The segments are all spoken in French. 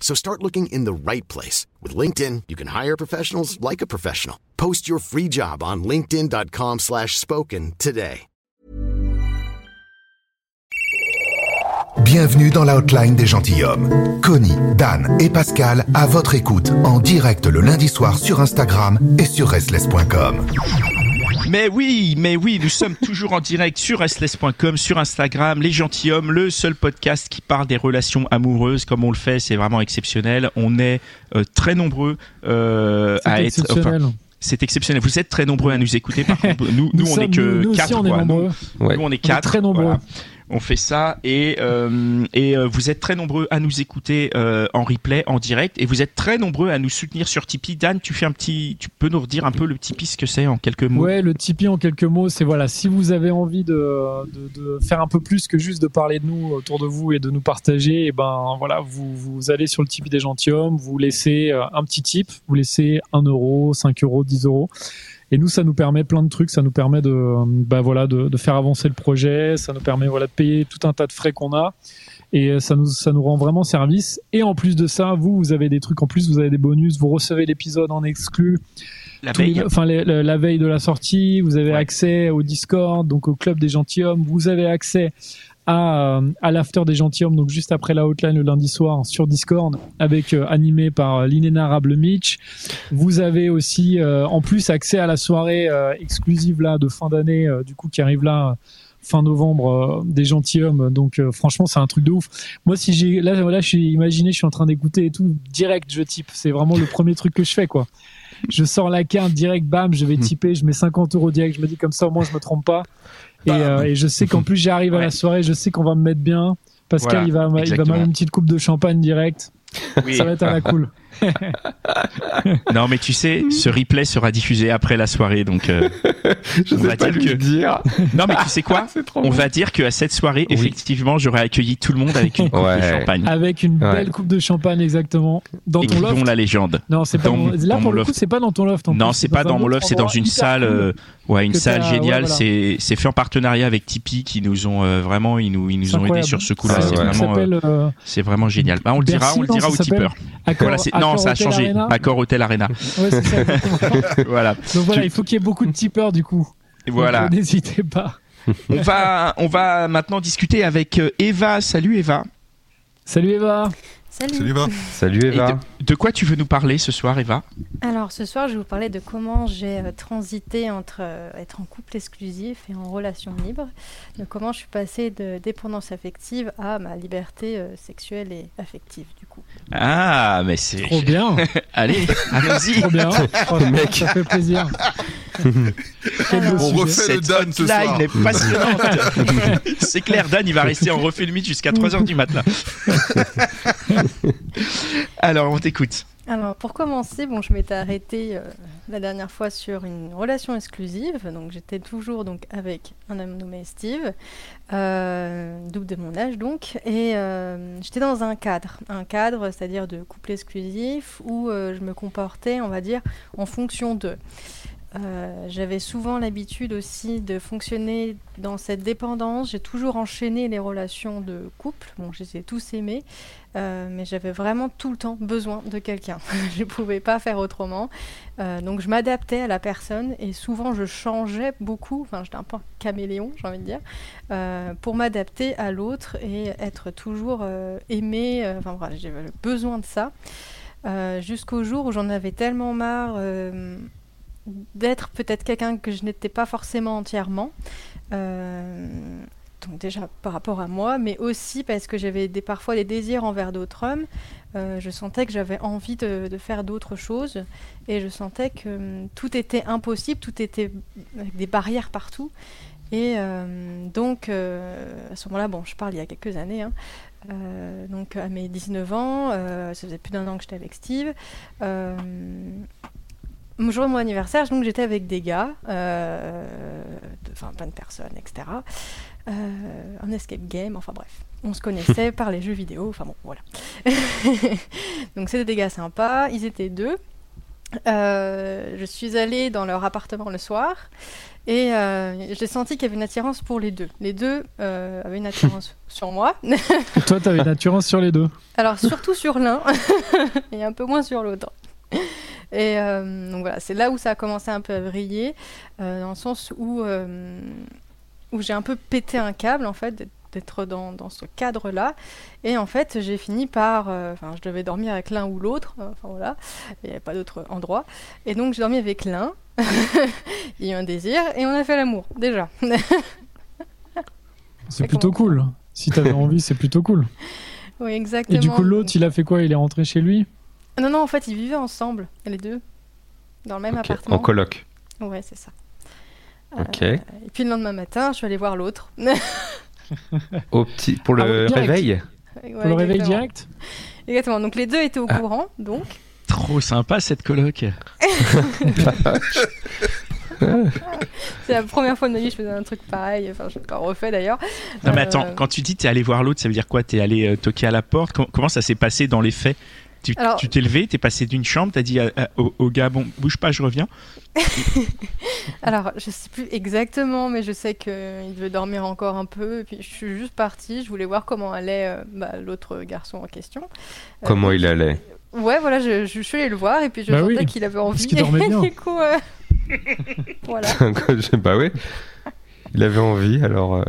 So start looking in the right place. With LinkedIn, you can hire professionals like a professional. Post your free job on linkedin.com slash spoken today. Bienvenue dans la hotline des gentilshommes. Connie, Dan et Pascal à votre écoute en direct le lundi soir sur Instagram et sur restless.com. Mais oui, mais oui, nous sommes toujours en direct sur restless.com, sur Instagram, Les Gentilhommes, le seul podcast qui parle des relations amoureuses. Comme on le fait, c'est vraiment exceptionnel. On est euh, très nombreux euh, à être. c'est exceptionnel. Vous êtes très nombreux à nous écouter. Par contre, nous, nous, on est que nous, nous aussi, quatre. on est quoi. nombreux. Nous, Ouais. nous, on est On est quatre. très nombreux. voilà. On fait ça et euh, et euh, vous êtes très nombreux à nous écouter euh, en replay, en direct, et vous êtes très nombreux à nous soutenir sur Tipeee. Dan, tu fais un petit, tu peux nous redire un peu le Tipeee ce que c'est en quelques mots? Ouais, le Tipeee en quelques mots, c'est voilà, si vous avez envie de, de, de faire un peu plus que juste de parler de nous autour de vous et de nous partager, et ben voilà, vous, vous allez sur le Tipeee des gentilshommes, vous laissez euh, un petit tip, vous laissez 1 euro, 5 euros, 10 euros. Et nous, ça nous permet plein de trucs, ça nous permet de, bah voilà, de, de faire avancer le projet, ça nous permet voilà, de payer tout un tas de frais qu'on a. Et euh, ça nous, ça nous rend vraiment service. Et en plus de ça, vous, vous avez des trucs en plus, vous avez des bonus, vous recevez l'épisode en exclu La veille. enfin les- la veille de la sortie, vous avez Ouais. accès au Discord, donc au club des gentilshommes, vous avez accès à, euh, à l'after des gentilshommes, donc juste après la hotline le lundi soir sur Discord, avec euh, animé par euh, l'inénarrable Mitch. Vous avez aussi euh, en plus accès à la soirée euh, exclusive là de fin d'année, euh, du coup qui arrive là. Fin novembre, euh, des gentilshommes. Donc, euh, franchement, c'est un truc de ouf. Moi, si j'ai là, là, je suis imaginé, je suis en train d'écouter et tout direct, je type. C'est vraiment le premier truc que je fais, quoi je sors la carte direct, bam, je vais typer, je mets 50 euros direct, je me dis comme ça, au moins je me trompe pas. Et, euh, et je sais qu'en plus j'arrive à la soirée, je sais qu'on va me mettre bien. Pascal, Voilà, il va, il va m'amener une petite coupe de champagne direct. Oui. Ça va être à la cool. Non, mais tu sais, ce replay sera diffusé après la soirée, donc euh, Je On sais va pas dire lui que- dire. non, mais tu sais quoi On bon. va dire qu'à cette soirée, Oui. effectivement, j'aurais accueilli tout le monde avec une coupe Ouais. de champagne Avec une Ouais. belle coupe de champagne, exactement. Dans ton Écrivons loft. la légende. Non, c'est pas dans mon- là dans pour mon le coup, c'est pas dans ton loft. en Non, c'est pas dans mon loft, c'est dans une hyper salle, euh, ouais, une salle ouais, géniale. voilà. C'est fait en partenariat avec Tipeee qui nous ont euh, vraiment, ils nous, ils nous C'est ont aidé incroyable. sur ce coup-là. C'est vraiment, euh, s'appelle euh, c'est vraiment génial. Bah, on le dira, on le dira Voilà, non, Accor ça a Hotel changé. Arena. Accord Hotel Arena. Ouais, c'est ça, exactement. voilà. Donc voilà, Tu- il faut qu'il y ait beaucoup de tipeurs du coup. Et voilà. Donc, euh, N'hésitez pas. On va, on va maintenant discuter avec euh, Eva. Salut Eva. Salut Eva. Salut. Salut Eva. Salut Et Eva. De quoi tu veux nous parler ce soir, Eva? Alors ce soir, je vais vous parler de comment j'ai euh, transité entre euh, être en couple exclusif et en relation libre, de comment je suis passée de dépendance affective à ma liberté euh, sexuelle et affective du coup. Ah, mais c'est. Trop bien. Allez, allons-y. Trop bien. Mec. Ça fait plaisir. On refait le Dan ce soir. est passionnante. C'est clair, Dan, il va rester en refait le mythe jusqu'à 3h du matin. Alors, on t'écoute. Alors pour commencer, bon, je m'étais arrêtée euh, la dernière fois sur une relation exclusive, donc j'étais toujours donc avec un homme nommé Steve, euh, double de mon âge donc, et euh, j'étais dans un cadre, un cadre, c'est-à-dire de couple exclusif où je me comportais, on va dire, en fonction de. Euh, J'avais souvent l'habitude aussi de fonctionner dans cette dépendance. J'ai toujours enchaîné les relations de couple. Bon, je les ai tous aimées, euh, mais j'avais vraiment tout le temps besoin de quelqu'un. je ne pouvais pas faire autrement. Euh, donc je m'adaptais à la personne et souvent je changeais beaucoup. Enfin, j'étais un peu caméléon, j'ai envie de dire, pour m'adapter à l'autre et être toujours euh, Enfin, voilà, j'avais besoin de ça. Jusqu'au jour où j'en avais tellement marre. Euh, d'être peut-être quelqu'un que je n'étais pas forcément entièrement. donc déjà par rapport à moi, mais aussi parce que j'avais des, parfois des désirs envers d'autres hommes. je sentais que j'avais envie de, faire d'autres choses et je sentais que hum, tout était impossible, tout était avec des barrières partout. Et euh, donc, euh, à ce moment-là, bon, je parle il y a quelques années, hein, euh, donc à mes 19 ans, ça faisait plus d'un an que j'étais avec Steve. Mon jour de mon anniversaire, donc j'étais avec des gars, enfin plein de personnes, etc. un escape game, enfin bref. On se connaissait par les jeux vidéo, enfin bon, voilà. donc c'était des gars sympas, ils étaient deux. je suis allée dans leur appartement le soir et euh, j'ai senti qu'il y avait une attirance pour les deux. Les deux euh, avaient une attirance sur moi. Toi, tu avais une attirance sur les deux? Alors, surtout sur l'un et un peu moins sur l'autre. Et euh, donc voilà, c'est là où ça a commencé un peu à briller, dans le sens où, où j'ai un peu pété un câble, en fait, d'être dans, dans, ce cadre-là. Et en fait, j'ai fini par. Enfin, je devais dormir avec l'un ou l'autre. Enfin voilà, il n'y avait pas d'autre endroit. Et donc, j'ai dormi avec l'un. il y a eu un désir et on a fait l'amour, déjà. c'est plutôt cool. Si tu avais envie, c'est plutôt cool. Oui, exactement. Et du coup, l'autre, il a fait quoi? Il est rentré chez lui? Non, non, en fait, ils vivaient ensemble, les deux, dans le même appartement. En coloc. Ouais, c'est ça. Ok. Euh, et puis le lendemain matin, je suis allée voir l'autre. Au petit... Pour le ah réveil Pour le réveil direct Exactement. Donc les deux étaient au ah. courant, donc. Trop sympa cette coloc. c'est la première fois de ma vie que je faisais un truc pareil. Enfin, je l'ai pas refait d'ailleurs. Non, mais attends, euh, quand tu dis t'es allé voir l'autre, ça veut dire quoi? T'es allé euh, toquer à la porte? Comment, ça s'est passé dans les faits? Tu, t'es levé, t'es passé d'une chambre, t'as dit au, gars bon bouge pas, je reviens. Alors je sais plus exactement, mais je sais qu'il devait dormir encore un peu. Et puis je suis juste partie, je voulais voir comment allait euh, bah, l'autre garçon en question. Comment il allait Ouais, voilà, je, je, suis allée le voir et puis je bah sentais qu'il avait envie. Qu'il dormait bien. du coup, euh... voilà. bah oui, il avait envie, alors.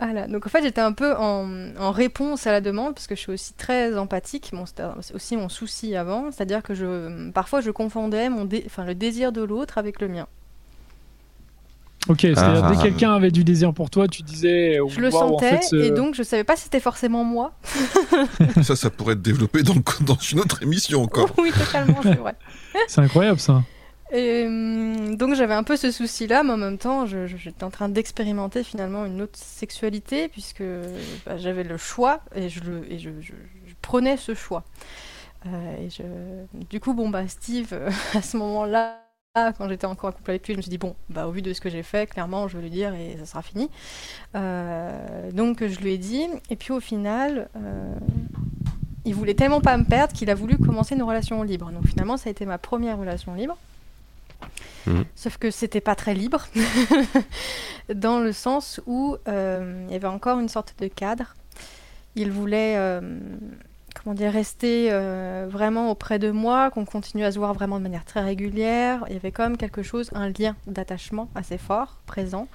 Euh... Voilà, donc en fait j'étais un peu en, en, réponse à la demande parce que je suis aussi très empathique, bon, c'est aussi mon souci avant, c'est-à-dire que je, parfois je confondais mon enfin, le désir de l'autre avec le mien. Ok, c'est-à-dire dès que ah. quelqu'un avait du désir pour toi, tu disais. Je le sentais et donc je savais pas si c'était forcément moi. ça, ça pourrait être développé dans, dans une autre émission encore. oui, totalement, c'est vrai. c'est incroyable ça. Et donc j'avais un peu ce souci-là, mais en même temps, j'étais en train d'expérimenter finalement une autre sexualité, puisque bah, j'avais le choix et, je, prenais ce choix. Euh. Du coup, bon, bah, Steve, à ce moment-là, quand j'étais encore en couple avec lui, je me suis dit, bon, bah, au vu de ce que j'ai fait, clairement, je vais lui dire et ça sera fini. Euh, donc, je lui ai dit, et puis au final, euh, il voulait tellement pas me perdre qu'il a voulu commencer une relation libre. Donc, finalement, ça a été ma première relation libre. Mmh. Sauf que c'était pas très libre, dans le sens où euh, il y avait encore une sorte de cadre. Il voulait comment dire, rester euh, vraiment auprès de moi, qu'on continue à se voir vraiment de manière très régulière. Il y avait quand même quelque chose, un lien d'attachement assez fort, présent.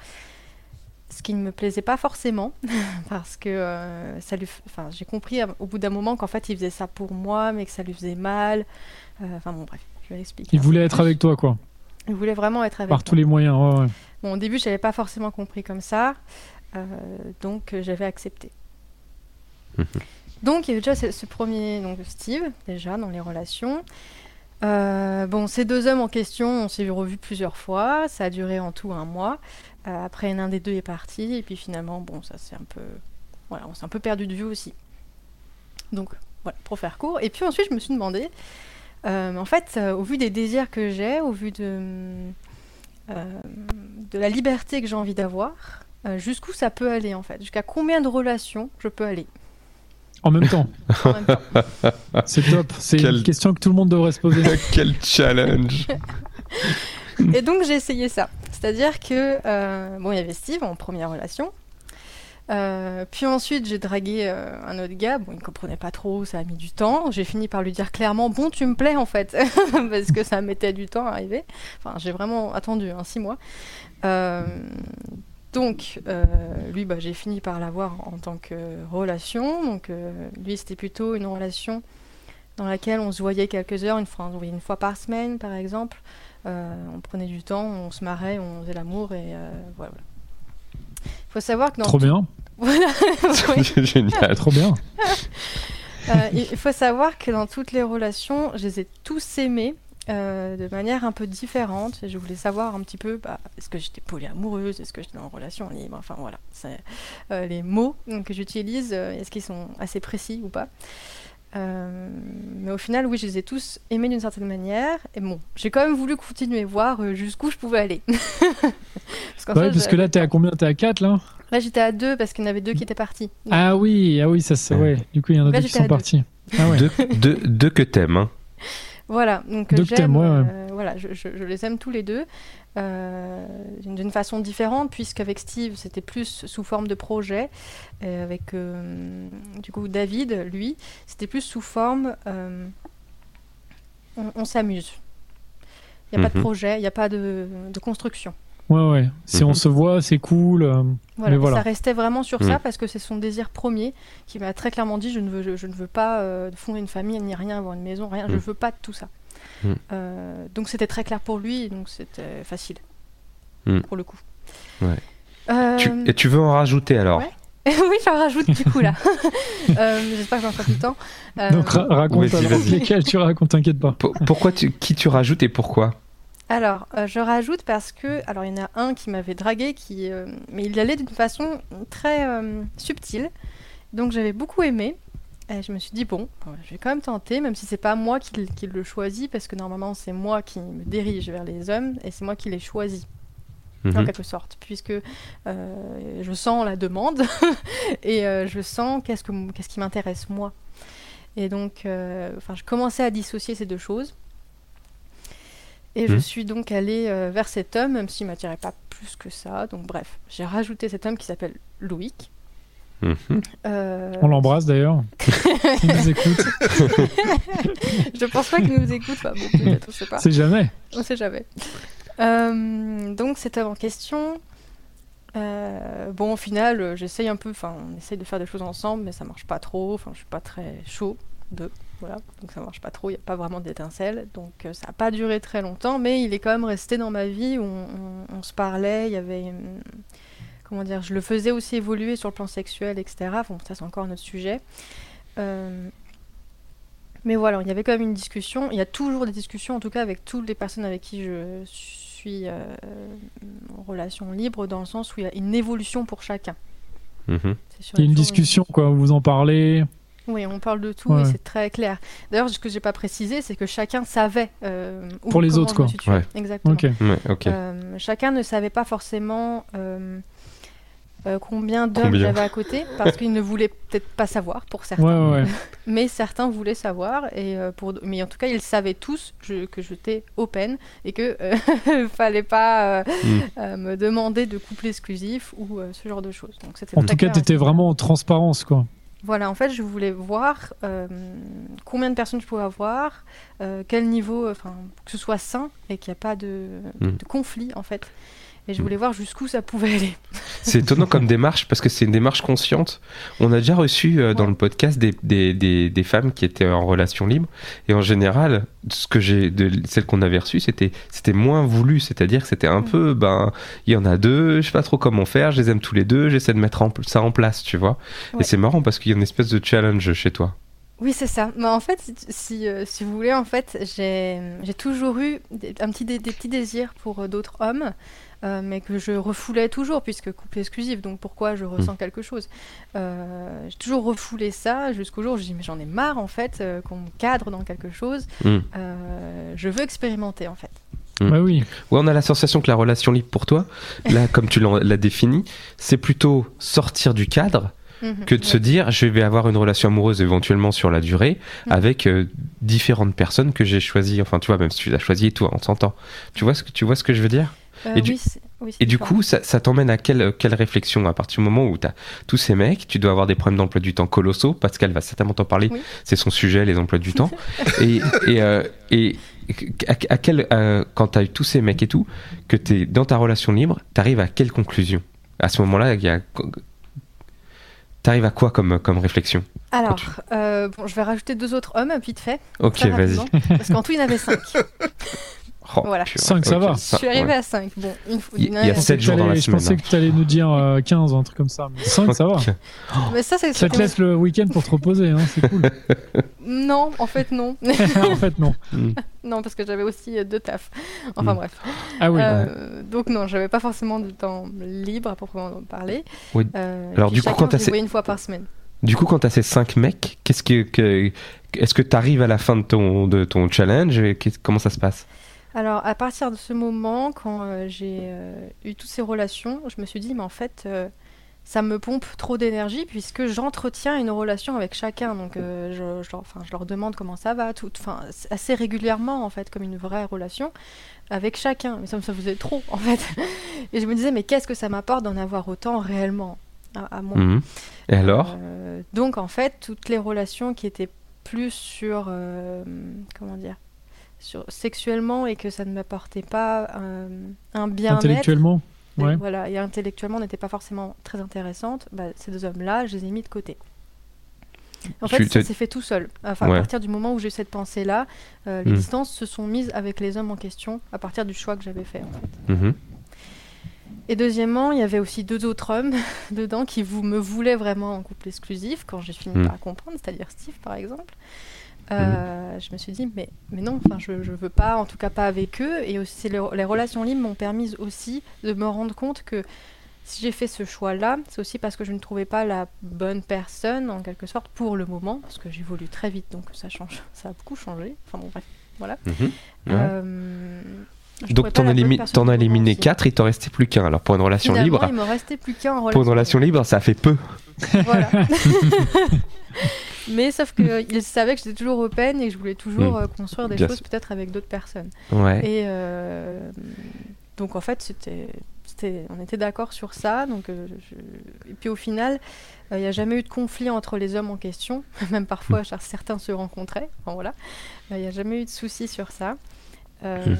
Ce qui ne me plaisait pas forcément, parce que euh, ça lui, enfin, j'ai compris au bout d'un moment qu'en fait il faisait ça pour moi, mais que ça lui faisait mal. Euh, enfin bon, bref, je vais l'expliquer. Il voulait être avec toi, quoi. Il voulait vraiment être avec Par tous les moyens, ouais, ouais. Bon, au début, je n'avais pas forcément compris comme ça, donc j'avais accepté. Donc il y avait déjà ce, premier, donc Steve, déjà dans les relations. Euh, bon, ces deux hommes en question, on s'est revu plusieurs fois. Ça a duré en tout un mois. Euh, après, l'un des deux est parti. Et puis finalement, bon, ça c'est un peu. Voilà, on s'est un peu perdu de vue aussi. Donc, voilà, pour faire court. Et puis ensuite, je me suis demandé, euh, en fait, au vu des désirs que j'ai, au vu de, de la liberté que j'ai envie d'avoir, jusqu'où ça peut aller en fait? Jusqu'à combien de relations je peux aller? En même temps. C'est top. C'est une question que tout le monde devrait se poser. Quel challenge Et donc j'ai essayé ça. C'est-à-dire que euh, bon, il y avait Steve en première relation. Euh, puis ensuite, j'ai dragué euh, un autre gars. Bon, il comprenait pas trop, ça a mis du temps. J'ai fini par lui dire clairement Bon, tu me plais en fait, parce que ça mettait du temps à arriver. Enfin, j'ai vraiment attendu, hein, six mois. Donc, euh, lui, bah, j'ai fini par l'avoir en tant que relation. Donc, lui, c'était plutôt une relation dans laquelle on se voyait quelques heures, une fois, une fois par semaine, par exemple. on prenait du temps, on se marrait, on faisait l'amour et voilà. Il faut savoir que dans Trop bien. Voilà. Oui. Génial. Trop bien. Euh, il faut savoir que dans toutes les relations, je les ai tous aimés euh, de manière un peu différente. Et je voulais savoir un petit peu, bah, est-ce que j'étais polyamoureuse, est-ce que j'étais en relation libre, enfin voilà. C'est, euh, les mots que j'utilise, euh, est-ce qu'ils sont assez précis ou pas? Euh, mais au final, oui, je les ai tous aimés d'une certaine manière. Et bon, j'ai quand même voulu continuer, voir euh, jusqu'où je pouvais aller. parce qu'en Ouais, fait, parce que là, t'es à combien? T'es à 4 là? Là, j'étais à deux parce qu'il y en avait deux qui étaient partis. Donc, Ah oui, ah oui, ça c'est. Ouais. Du coup, il y en a Là, deux qui sont partis. Ah ouais. Deux, deux, deux que t'aimes. Hein. Voilà, donc euh, j'aime, t'aimes, ouais, ouais. Euh, voilà, je, je- je les aime tous les deux, euh, d'une façon différente, puisqu'avec Steve, c'était plus sous forme de projet, et avec euh, du coup David, lui, c'était plus sous forme, euh, on, on s'amuse. Il n'y a pas de Mhm. projet, il n'y a pas de, de construction. Ouais, ouais. Si Mhm. on se voit, c'est cool. euh, Voilà, Mais voilà. ça restait vraiment sur Mm. ça parce que c'est son désir premier qui m'a très clairement dit je ne veux, je, je ne veux pas euh, fonder une famille ni rien, avoir une maison, rien, je Mm. veux pas de tout ça. Mm. Euh, donc c'était très clair pour lui, donc c'était facile Mm. pour le coup. Ouais. Euh, Tu- et tu veux en rajouter alors ouais. oui, j'en rajoute du coup là. Euh, J'espère que j'en ferai tout le temps. Euh, Donc ra- raconte vas-y. lesquels tu racontes, t'inquiète pas. Pour- Pourquoi tu, qui tu rajoutes et pourquoi? Alors, euh, je rajoute parce que, alors il y en a un qui m'avait dragué, qui, euh, mais il allait d'une façon très euh, subtile, donc j'avais beaucoup aimé. Et je me suis dit bon, je vais quand même tenter, même si c'est pas moi qui, le choisis, parce que normalement c'est moi qui me dirige vers les hommes et c'est moi qui les choisis en Mhm. quelque sorte, puisque euh, je sens la demande et euh, je sens qu'est-ce, que, qu'est-ce qui m'intéresse moi. Et donc, euh, enfin, je commençais à dissocier ces deux choses. Et je Mhm. suis donc allée vers cet homme, même s'il ne m'attirait pas plus que ça. Donc, bref, j'ai rajouté cet homme qui s'appelle Loïc. Mhm. Euh, On l'embrasse d'ailleurs. Il nous écoute. je pense pas qu'il nous écoute, bon, peut-être, on sait pas. C'est jamais. On sait jamais. Euh, donc cet homme en question, euh, bon au final j'essaye un peu, enfin on essaye de faire des choses ensemble mais ça marche pas trop, enfin je suis pas très chaud de, voilà, donc ça marche pas trop, il n'y a pas vraiment d'étincelle, donc euh, ça n'a pas duré très longtemps mais il est quand même resté dans ma vie, où on, on- on se parlait, il y avait, hum, comment dire, je le faisais aussi évoluer sur le plan sexuel, etc. Bon ça c'est encore un autre sujet. Euh, mais voilà, il y avait quand même une discussion. Il y a toujours des discussions, en tout cas avec toutes les personnes avec qui je suis euh, en relation libre, dans le sens où il y a une évolution pour chacun. C'est sûr, Il y a une discussion, quoi. Vous en parlez. Oui, on parle de tout Ouais. et c'est très clair. D'ailleurs, ce que j'ai pas précisé, c'est que chacun savait. euh, où, Pour les autres, quoi. Ouais. Exactement. Ouais. Euh, chacun ne savait pas forcément euh, euh, combien d'hommes Combien j'avais à côté, parce qu'ils ne voulaient peut-être pas savoir pour certains. Ouais, ouais, ouais. Mais certains voulaient savoir, et euh, pour... mais en tout cas, ils savaient tous je- que j'étais open et que euh, fallait pas euh, Mm. euh, me demander de couple exclusif ou ce genre de choses. Donc En tout cas, ce niveau-là. vraiment en transparence, quoi. Voilà, en fait, je voulais voir euh, combien de personnes je pouvais avoir, euh, quel niveau, enfin, que ce soit sain et qu'il n'y a pas de, Mm. de conflit, en fait. Et je voulais voir jusqu'où ça pouvait aller. C'est étonnant comme démarche parce que c'est une démarche consciente. On a déjà reçu euh, dans Ouais. le podcast des, des, des, des femmes qui étaient en relation libre et en général, ce que j'ai de celles qu'on avait reçues, c'était c'était moins voulu, c'est-à-dire que c'était un Mm. peu ben il y en a deux, je sais pas trop comment faire, je les aime tous les deux, j'essaie de mettre en- ça en place, tu vois. Ouais. Et c'est marrant parce qu'il y a une espèce de challenge chez toi. Oui, c'est ça. Mais en fait, si, si, euh, si vous voulez, en fait, j'ai j'ai toujours eu des, un petit, des petits désirs pour euh, d'autres hommes, euh, mais que je refoulais toujours, puisque couple exclusif, donc pourquoi je ressens quelque chose Euh, J'ai toujours refoulé ça jusqu'au jour où je dis, mais j'en ai marre, en fait, euh, qu'on me cadre dans quelque chose. Mm. Euh, je veux expérimenter, en fait. Mm. Bah oui. Ouais, on a la sensation que la relation libre pour toi, là, comme tu l'as l'as défini, c'est plutôt sortir du cadre Mhm. que de se dire je vais avoir une relation amoureuse éventuellement sur la durée Mhm. avec euh, différentes personnes que j'ai choisies. Enfin, tu vois, même si tu l'as choisi et tout, on s'entend. Tu vois ce que tu vois ce que je veux dire? Euh, et du- oui, c'est- oui, c'est Et du différent. coup, ça, ça t'emmène à quelle, quelle réflexion à partir du moment où tu as tous ces mecs, tu dois avoir des problèmes d'emploi du temps colossaux. Pascal va certainement t'en parler. Oui. C'est son sujet, les emplois du temps. et et, euh, et à, à quel, euh, quand tu as eu tous ces mecs et tout, que tu es dans ta relation libre, tu arrives à quelle conclusion? À ce moment-là, il y a. T'arrives à quoi comme, comme réflexion? Alors, tu- euh, bon, je vais rajouter deux autres hommes, vite fait. Ok, vas-y. Parce qu'en tout, il y en avait cinq. Oh, Voilà. purée. Cinq, ça Ok, va. Je suis arrivée ouais. à 5. Bon. Il- y a une- sept jours dans la Je pensais que tu allais nous dire euh, 15, un truc comme ça. Mais 5, ça va. Mais ça, c'est Ça te laisse le week-end pour te reposer, hein, c'est cool. Non, en fait, non. en fait, non. non, parce que j'avais aussi euh, deux tafs. Enfin Mm. bref. Ah oui. Euh, donc non, j'avais pas forcément de temps libre à proprement parler. Oui. Euh, Alors, du coup, quand voyais une fois par semaine. Du coup, quand tu as ces 5 mecs, qu'est-ce que, que- est-ce que tu arrives à la fin de ton, de ton challenge Comment ça se passe? Alors, à partir de ce moment, quand euh, j'ai euh, eu toutes ces relations, je me suis dit, mais en fait, euh, ça me pompe trop d'énergie puisque j'entretiens une relation avec chacun. Donc, je, je leur, enfin, je leur demande comment ça va, tout, assez régulièrement, en fait, comme une vraie relation avec chacun. Mais ça me faisait trop, en fait. Et je me disais, mais qu'est-ce que ça m'apporte d'en avoir autant réellement à, à moi? Mhm. Et alors? Donc en fait, toutes les relations qui étaient plus sur comment dire, sur sexuellement et que ça ne m'apportait pas euh, un bien-être. Intellectuellement. et Ouais. Voilà, et intellectuellement n'étaient pas forcément très intéressantes. bah, ces deux hommes-là, je les ai mis de côté. En Tu fait, ça s'est fait tout seul. Enfin, Ouais. à partir du moment où j'ai eu cette pensée-là, euh, les Mm. distances se sont mises avec les hommes en question à partir du choix que j'avais fait. en fait. Mhm. Et deuxièmement, il y avait aussi deux autres hommes dedans qui vous, me voulaient vraiment en couple exclusif quand j'ai fini Mm. par comprendre, c'est-à-dire Steve par exemple. Euh, Je me suis dit, mais, mais non, enfin, je ne veux pas, en tout cas pas avec eux. Et aussi, les, les relations libres m'ont permis aussi de me rendre compte que si j'ai fait ce choix-là, c'est aussi parce que je ne trouvais pas la bonne personne, en quelque sorte, pour le moment, parce que j'évolue très vite, donc ça change, ça a beaucoup changé. Enfin bon, bref, voilà. Mhm. Euh, je Donc t'en élimi- t'en as éliminé aussi. 4, il t'en restait plus qu'un. Alors pour une relation Finalement, libre, il me restait plus qu'un pour une relation libre, ça fait peu. Voilà. Mais sauf qu'il savait que j'étais toujours open et que je voulais toujours Mm. euh, construire des Bien choses peut-être avec d'autres personnes. Ouais. Et euh, donc en fait, c'était, on était d'accord sur ça. Donc, euh, je- Et puis au final, euh, il n'y a jamais eu de conflit entre les hommes en question. Même parfois, Mm. car certains se rencontraient. Enfin, voilà. Euh, Il n'y a jamais eu de souci sur ça. Euh, Mm.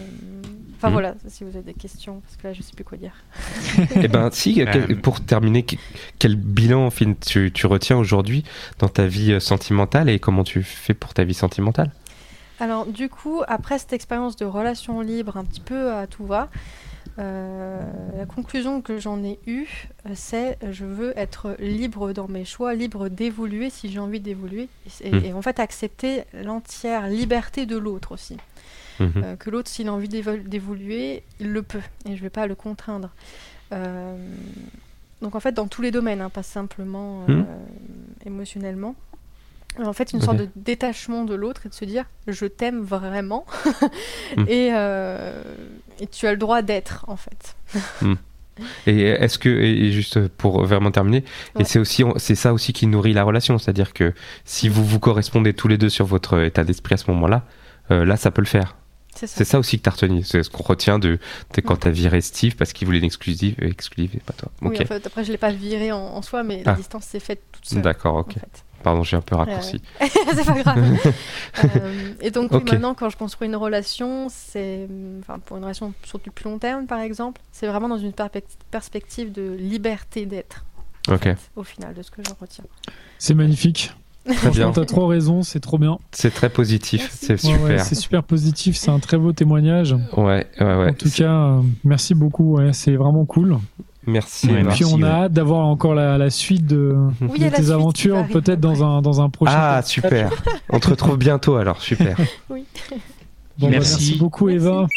Enfin Mm. voilà, si vous avez des questions, parce que là je sais plus quoi dire. Eh ben si, quel- Euh. pour terminer, que- quel bilan Finn, tu, tu retiens aujourd'hui dans ta vie euh, sentimentale et comment tu fais pour ta vie sentimentale? Alors du coup, après cette expérience de relation libre un petit peu à tout va, euh, la conclusion que j'en ai eue, c'est je veux être libre dans mes choix, libre d'évoluer si j'ai envie d'évoluer, et, et en fait accepter l'entière liberté de l'autre aussi. Mhm. Euh, que l'autre, s'il a envie d'évo- d'évoluer, il le peut, et je ne vais pas le contraindre. Euh, donc en fait, dans tous les domaines, hein, pas simplement euh, Mhm. émotionnellement. En fait, une sorte de détachement de l'autre et de se dire je t'aime vraiment Mhm. et, et tu as le droit d'être en fait. Et est-ce que, et juste pour vraiment terminer, Ouais. et c'est aussi, c'est ça aussi qui nourrit la relation, c'est-à-dire que si vous vous correspondez tous les deux sur votre état d'esprit à ce moment-là, euh, là ça peut le faire. C'est ça. Aussi que t'as retenu, c'est ce qu'on retient de, de quand t'as viré Steve parce qu'il voulait une exclusive, exclusive et pas toi. Oui, Ok, en fait, après, je ne l'ai pas viré en, en soi, mais Ah. la distance s'est faite toute seule. d'accord, en ok. fait. Pardon, j'ai un peu raccourci. c'est pas grave. Euh, et donc oui, maintenant, quand je construis une relation, c'est, enfin, pour une relation sur du plus long terme, par exemple, c'est vraiment dans une perspective de liberté d'être. en Ok, fait, au final, de ce que j'en retiens. C'est magnifique. Très bien. T'as trop raison, c'est trop bien. C'est très positif, c'est super. ouais, c'est super positif, c'est un très beau témoignage. Ouais, ouais, ouais. En tout cas, euh, merci beaucoup, ouais, c'est vraiment cool. Merci. Et merci, puis on ouais. a hâte d'avoir encore la, la suite de, Oui, la tes suite aventures, peut-être dans un, dans un prochain. Ah, podcast. super. On te retrouve bientôt alors, super. Bon, bah, Merci. merci beaucoup, Merci. Eva.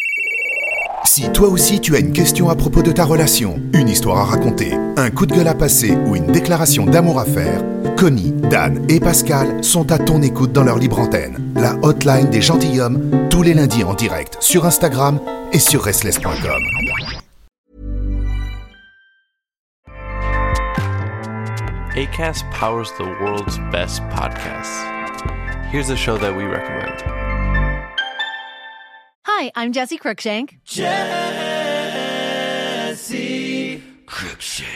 Si toi aussi tu as une question à propos de ta relation, une histoire à raconter, un coup de gueule à passer ou une déclaration d'amour à faire, Connie, Dan et Pascal sont à ton écoute dans leur libre antenne, la hotline des gentilshommes, tous les lundis en direct sur Instagram et sur restless.com. ACAST powers the world's best podcasts. Here's a show that we recommend. Hi, I'm Jesse Cruikshank. Jesse Cruikshank.